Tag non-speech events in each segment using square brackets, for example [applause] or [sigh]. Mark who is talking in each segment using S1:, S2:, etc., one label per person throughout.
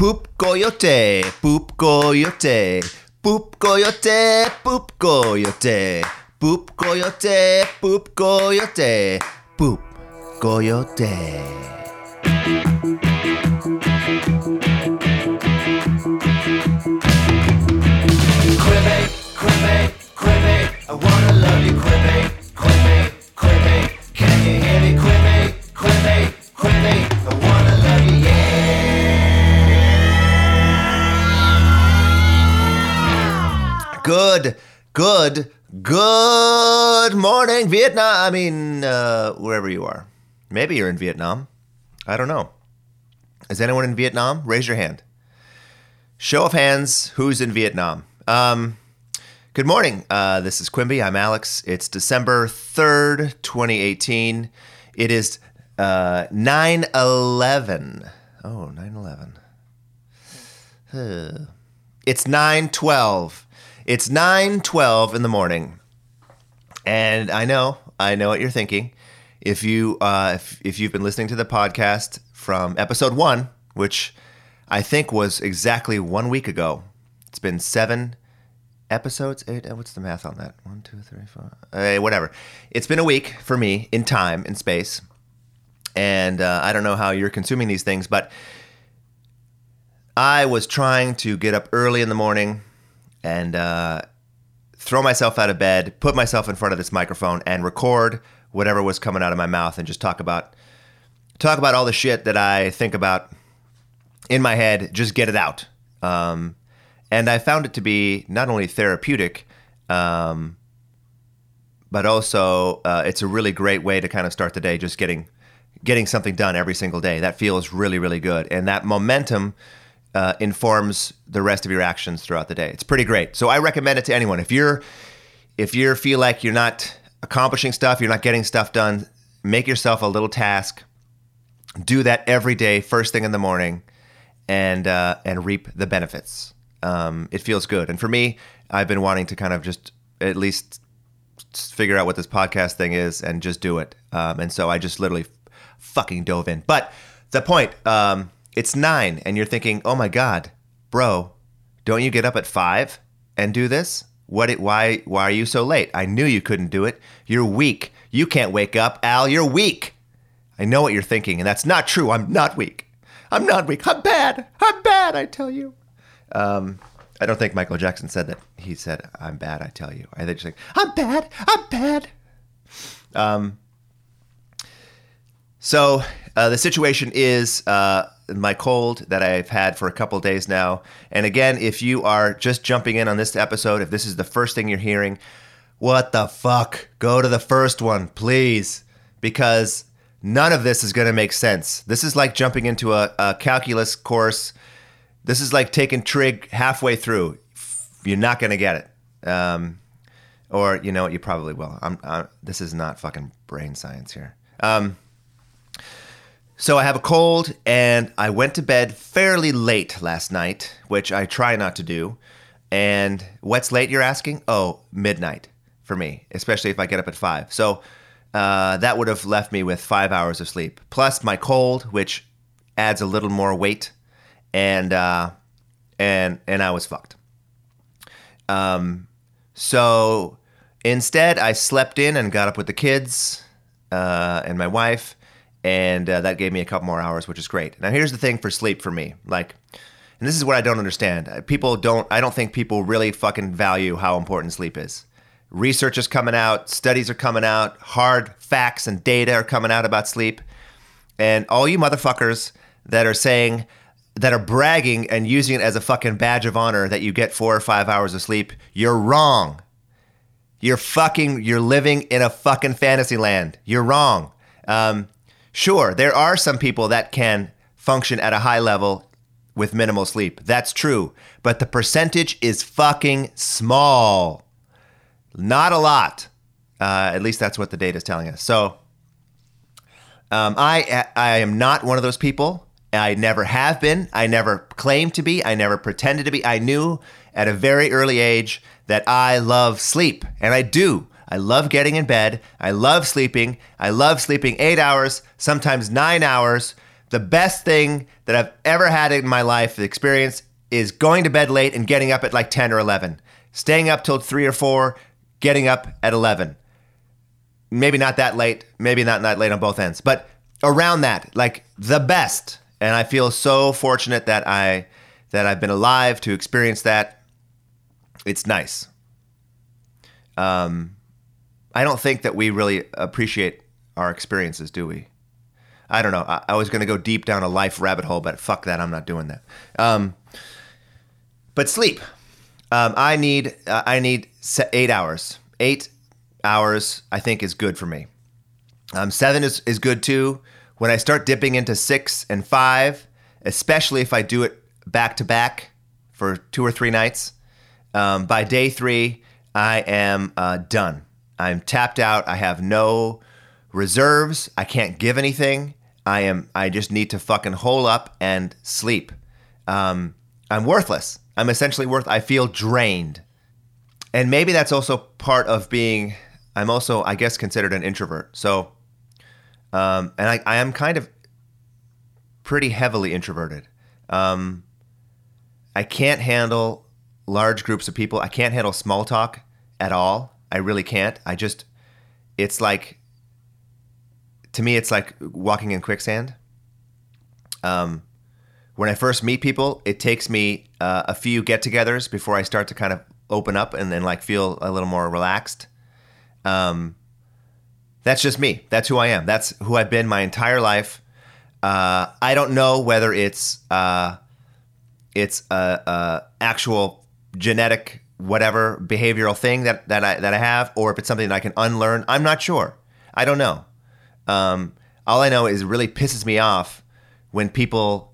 S1: Poop coyote, poop coyote, poop coyote, poop coyote, poop coyote, poop coyote, poop coyote.
S2: Quibi,
S1: Good, good, good morning, Vietnam. I mean, uh, wherever you are. Maybe you're in Vietnam. I don't know. Is anyone in Vietnam? Raise your hand. Show of hands, who's in Vietnam? Um, good morning. Uh, this is Quimby. I'm Alex. It's December 3rd, 2018. It is uh, 9 11. Oh, 9 11. It's 9:12. It's 9:12 in the morning. And I know, I know what you're thinking. If you uh, if, if you've been listening to the podcast from episode 1, which I think was exactly 1 week ago. It's been 7 episodes. Eight, uh, what's the math on that? One, two, three, four. Uh, whatever. It's been a week for me in time in space. And uh, I don't know how you're consuming these things, but I was trying to get up early in the morning and uh, throw myself out of bed, put myself in front of this microphone, and record whatever was coming out of my mouth, and just talk about talk about all the shit that I think about in my head. Just get it out. Um, and I found it to be not only therapeutic, um, but also uh, it's a really great way to kind of start the day. Just getting getting something done every single day. That feels really really good, and that momentum uh, informs the rest of your actions throughout the day. It's pretty great. So I recommend it to anyone. If you're if you feel like you're not accomplishing stuff, you're not getting stuff done, make yourself a little task. Do that every day, first thing in the morning, and uh, and reap the benefits. Um, it feels good. And for me, I've been wanting to kind of just at least figure out what this podcast thing is and just do it. Um, and so I just literally fucking dove in. But the point, um, it's nine, and you're thinking, oh my god, bro, don't you get up at five and do this? What? It, why? Why are you so late? I knew you couldn't do it. You're weak. You can't wake up, Al. You're weak. I know what you're thinking, and that's not true. I'm not weak. I'm not weak. I'm bad. I'm bad. I tell you. Um, I don't think Michael Jackson said that. He said, "I'm bad." I tell you. I think just like, "I'm bad. I'm bad." Um. So uh, the situation is uh, my cold that I've had for a couple days now. And again, if you are just jumping in on this episode, if this is the first thing you're hearing, what the fuck? Go to the first one, please, because none of this is going to make sense. This is like jumping into a, a calculus course. This is like taking trig halfway through. You're not going to get it. Um, or you know what? You probably will. I'm, i this is not fucking brain science here. Um, so I have a cold, and I went to bed fairly late last night, which I try not to do. And what's late, you're asking? Oh, midnight for me, especially if I get up at five. So uh, that would have left me with five hours of sleep, plus my cold, which adds a little more weight, and uh, and and I was fucked. Um, so instead, I slept in and got up with the kids uh, and my wife and uh, that gave me a couple more hours, which is great. Now, here's the thing for sleep for me, like, and this is what I don't understand. Uh, People don't. I don't think people really fucking value how important sleep is. Research is coming out, studies are coming out, hard facts and data are coming out about sleep, and all you motherfuckers that are saying that are bragging and using it as a fucking badge of honor that you get four or five hours of sleep, you're wrong. You're fucking. You're living in a fucking fantasy land. You're wrong. Um, Sure, there are some people that can function at a high level with minimal sleep. That's true. But the percentage is fucking small. Not a lot. Uh, at least that's what the data is telling us. So um, I, I am not one of those people. I never have been. I never claimed to be. I never pretended to be. I knew at a very early age that I love sleep, and I do. I love getting in bed. I love sleeping. I love sleeping eight hours, sometimes nine hours, The best thing that I've ever had in my life, experience, is going to bed late and getting up at like 10 or 11. Staying up till 3 or 4, getting up at 11. Maybe not that late, maybe not that late on both ends, but around that, like the best. And I feel so fortunate that I that I've been alive to experience that. It's nice. Um, I don't think that we really appreciate our experiences, do we? I don't know. I, I was going to go deep down a life rabbit hole, but fuck that. I'm not doing that. Um, but sleep. Um, I need uh, I need eight hours. Eight hours, I think, is good for me. Um, seven is, is good too. When I start dipping into six and five, especially if I do it back to back for two or three nights, um, by day three, I am uh, done. I'm tapped out. I have no reserves. I can't give anything. I am. I just need to fucking hole up and sleep. Um, I'm worthless. I'm essentially worth. I feel drained, and maybe that's also part of being. I'm also, I guess, considered an introvert. So, um, and I, I am kind of pretty heavily introverted. Um, I can't handle large groups of people. I can't handle small talk at all. I really can't. I just, it's like, to me, it's like walking in quicksand. Um, when I first meet people, it takes me uh, a few get-togethers before I start to kind of open up and then like feel a little more relaxed. Um, that's just me. That's who I am. That's who I've been my entire life. Uh, I don't know whether it's uh, it's a, a actual genetic whatever behavioral thing that, that I that I have, or if it's something that I can unlearn. I'm not sure. I don't know. Um, all I know is it really pisses me off when people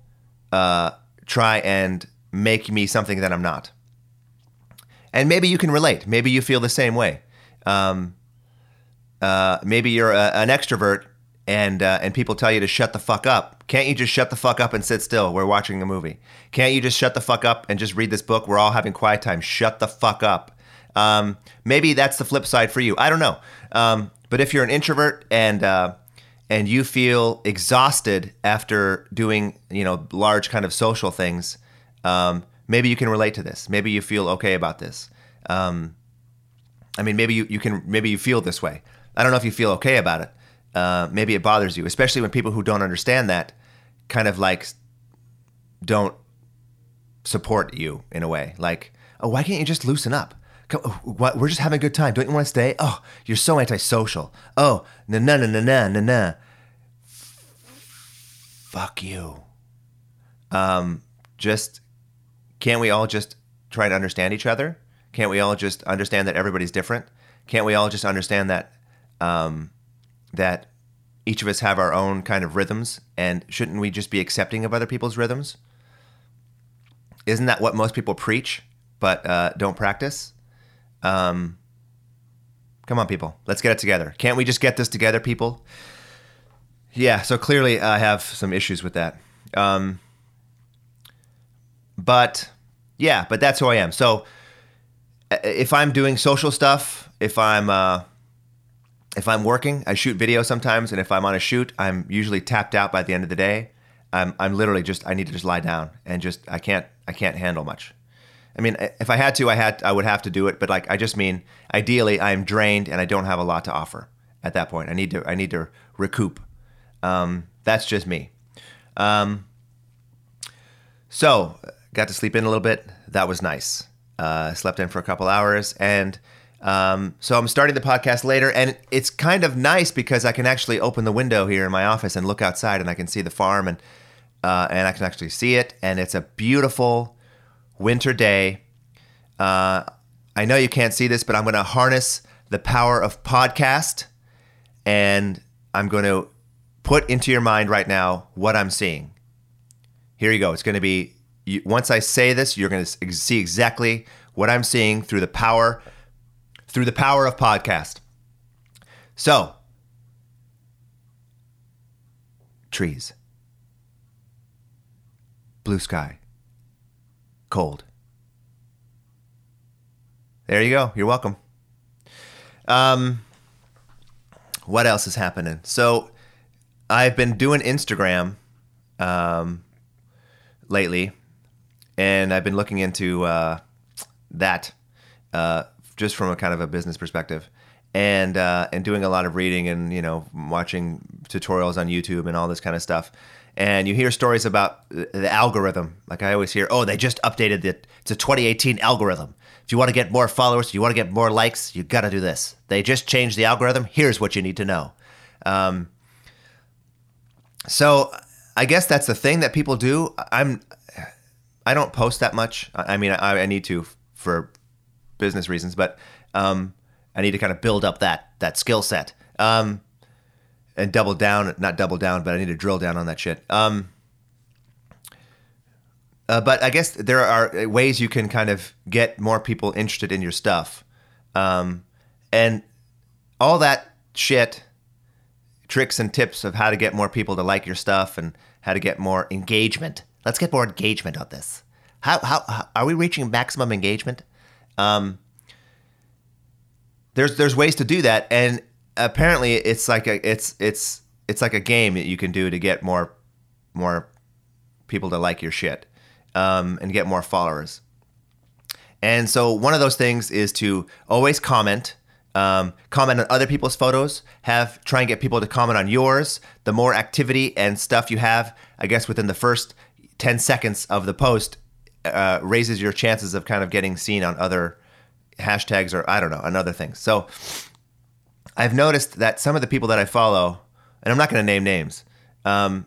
S1: uh, try and make me something that I'm not. And maybe you can relate. Maybe you feel the same way. Um, uh, maybe you're a, an extrovert and uh, and people tell you to shut the fuck up. Can't you just shut the fuck up and sit still? We're watching a movie. Can't you just shut the fuck up and just read this book? We're all having quiet time. Shut the fuck up. Um, maybe that's the flip side for you. I don't know. Um, but if you're an introvert and uh, and you feel exhausted after doing you know large kind of social things, um, maybe you can relate to this. Maybe you feel okay about this. Um, I mean, maybe you, you can maybe you feel this way. I don't know if you feel okay about it. Uh, maybe it bothers you, especially when people who don't understand that kind of like don't support you in a way. Like, oh, why can't you just loosen up? Come, oh, what, we're just having a good time. Don't you want to stay? Oh, you're so antisocial. Oh, na na na na na na na. Fuck you. Um, just can't we all just try to understand each other? Can't we all just understand that everybody's different? Can't we all just understand that um, that each of us have our own kind of rhythms, and shouldn't we just be accepting of other people's rhythms? Isn't that what most people preach, but uh, don't practice? Um, come on, people, let's get it together. Can't we just get this together, people? Yeah. So clearly, I have some issues with that. Um, but yeah, but that's who I am. So uh, if I'm doing social stuff, if I'm uh, if I'm working, I shoot video sometimes, and if I'm on a shoot, I'm usually tapped out by the end of the day. I'm I'm literally just I need to just lie down and just I can't I can't handle much. I mean, if I had to, I had I would have to do it, but like I just mean ideally I'm drained and I don't have a lot to offer at that point. I need to I need to recoup. Um, that's just me. Um, so got to sleep in a little bit. That was nice. Uh, slept in for a couple hours and. Um, so I'm starting the podcast later, and it's kind of nice because I can actually open the window here in my office and look outside, and I can see the farm, and uh, and I can actually see it, and it's a beautiful winter day. Uh, I know you can't see this, but I'm going to harness the power of podcast, and I'm going to put into your mind right now what I'm seeing. Here you go. It's going to be once I say this, you're going to see exactly what I'm seeing through the power through the power of podcast. So, trees, blue sky, cold. There you go. You're welcome. Um, what else is happening? So, I've been doing Instagram um, lately, and I've been looking into uh, that uh, just from a kind of a business perspective, and uh, and doing a lot of reading and you know watching tutorials on YouTube and all this kind of stuff. And you hear stories about the algorithm. Like I always hear, oh, they just updated the it's a 2018 algorithm. If you want to get more followers, if you want to get more likes, you got to do this. They just changed the algorithm. Here's what you need to know. Um, so I guess that's the thing that people do. I'm I don't post that much. I I mean, I, I need to for business reasons, but um, I need to kind of build up that that skill set um, and double down. Not double down, but I need to drill down on that shit. Um, uh, but I guess there are ways you can kind of get more people interested in your stuff, um, and all that shit tricks and tips of how to get more people to like your stuff and how to get more engagement. Let's get more engagement on this. How, how, how are we reaching maximum engagement? Um, there's there's ways to do that, and apparently it's like a it's it's it's like a game that you can do to get more more people to like your shit um, and get more followers. And so one of those things is to always comment. Um, comment on other people's photos. Have try and get people to comment on yours. The more activity and stuff you have, I guess within the first ten seconds of the post, uh, raises your chances of kind of getting seen on other hashtags or I don't know another thing. So I've noticed that some of the people that I follow, and I'm not going to name names, um,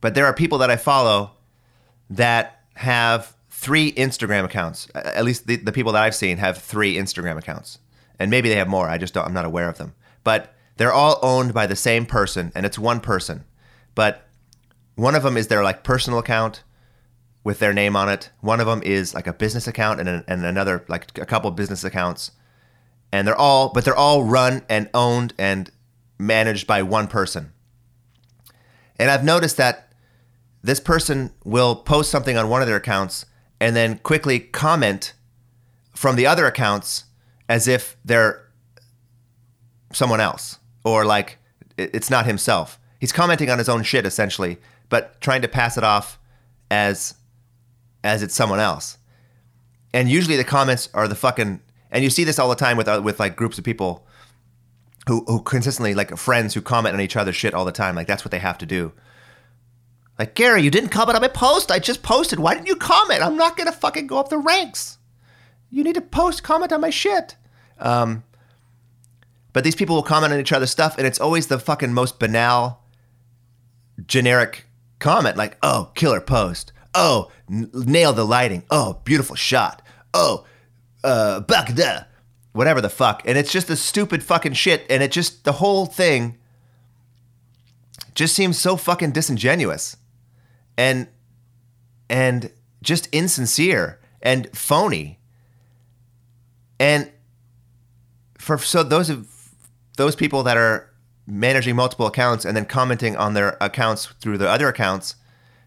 S1: but there are people that I follow that have three Instagram accounts. At least the, the people that I've seen have three Instagram accounts, and maybe they have more. I just don't. I'm not aware of them. But they're all owned by the same person, and it's one person. But one of them is their like personal account with their name on it. One of them is like a business account, and, an- and another like a couple business accounts. And they're all, but they're all run and owned and managed by one person. And I've noticed that this person will post something on one of their accounts and then quickly comment from the other accounts as if they're someone else or like it's not himself. He's commenting on his own shit essentially, but trying to pass it off as as it's someone else. And usually the comments are the fucking and you see this all the time with uh, with like groups of people who who consistently like friends who comment on each other's shit all the time. Like that's what they have to do. Like, Gary, you didn't comment on my post. I just posted. Why didn't you comment? I'm not to fucking go up the ranks. You need to post, comment on my shit. Um, but these people will comment on each other's stuff, and it's always the fucking most banal, generic comment like, oh, killer post. Oh, n- nail the lighting. Oh, beautiful shot. Oh, uh, Bagda. Whatever the fuck. And it's just the stupid fucking shit. And it just, the whole thing just seems so fucking disingenuous and and just insincere and phony and for so those of those people that are managing multiple accounts and then commenting on their accounts through the other accounts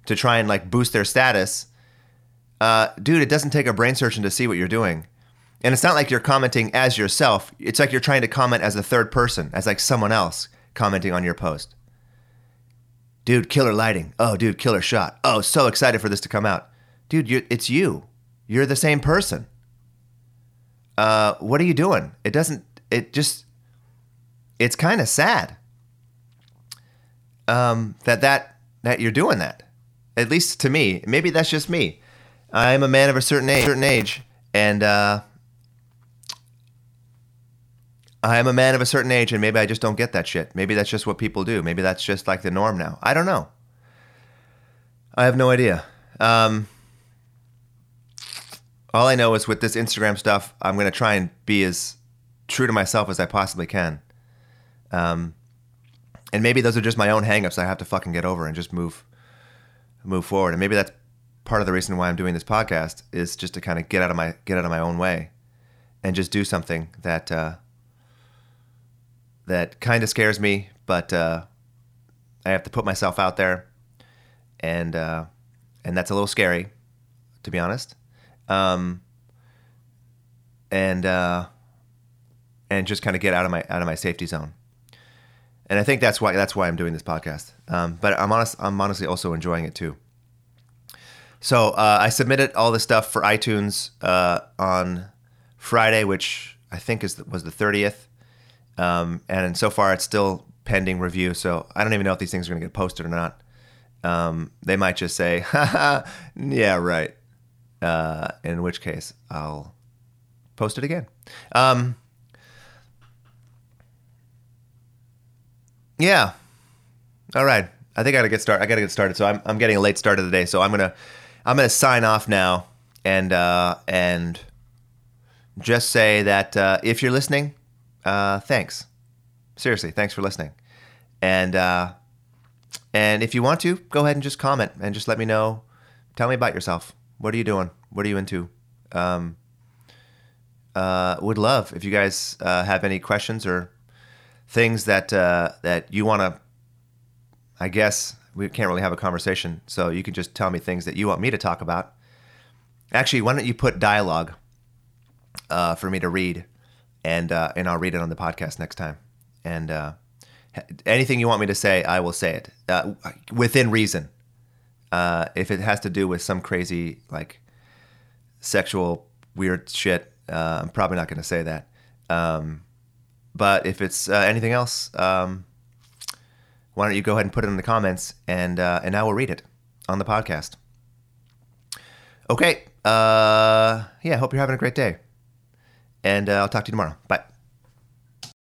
S1: to try and like boost their status uh, dude it doesn't take a brain surgeon to see what you're doing and it's not like you're commenting as yourself it's like you're trying to comment as a third person as like someone else commenting on your post dude, killer lighting. Oh, dude, killer shot. Oh, so excited for this to come out. Dude, it's you. You're the same person. Uh, what are you doing? It doesn't, it just, it's kind of sad um, that, that, that you're doing that. At least to me. Maybe that's just me. I'm a man of a certain age, certain age and uh, I am a man of a certain age, and maybe I just don't get that shit. Maybe that's just what people do. Maybe that's just like the norm now. I don't know. I have no idea. Um, all I know is with this Instagram stuff, I'm going to try and be as true to myself as I possibly can. Um, and maybe those are just my own hangups I have to fucking get over and just move move forward. And maybe that's part of the reason why I'm doing this podcast is just to kind of get out of my get out of my own way and just do something that uh, that kind of scares me, but uh, I have to put myself out there, and uh, and that's a little scary, to be honest. Um, and uh, and just kind of get out of my out of my safety zone. And I think that's why that's why I'm doing this podcast. Um, but I'm honest, I'm honestly also enjoying it too. So uh, I submitted all this stuff for iTunes uh, on Friday, which I think is the, was the 30th, um, and so far it's still pending review. So I don't even know if these things are going to get posted or not. Um, they might just say, [laughs] "Yeah, right," uh, in which case I'll post it again. Um, yeah. All right. I think I gotta get started. I gotta get started. So I'm, I'm getting a late start of the day. So I'm gonna I'm gonna sign off now and uh, and just say that uh, if you're listening, uh, thanks. Seriously, thanks for listening. And uh, and if you want to, go ahead and just comment and just let me know. Tell me about yourself. What are you doing? What are you into? Um, uh, would love if you guys uh, have any questions or things that uh, that you want to. I guess we can't really have a conversation, so you can just tell me things that you want me to talk about. Actually, why don't you put dialogue uh, for me to read, and uh, and I'll read it on the podcast next time. And uh, anything you want me to say, I will say it uh, within reason. Uh, if it has to do with some crazy like sexual weird shit, uh, I'm probably not going to say that. Um, but if it's uh, anything else, um, why don't you go ahead and put it in the comments, and uh, and I will read it on the podcast. Okay. Uh, yeah. Hope you're having a great day, and uh, I'll talk to you tomorrow. Bye.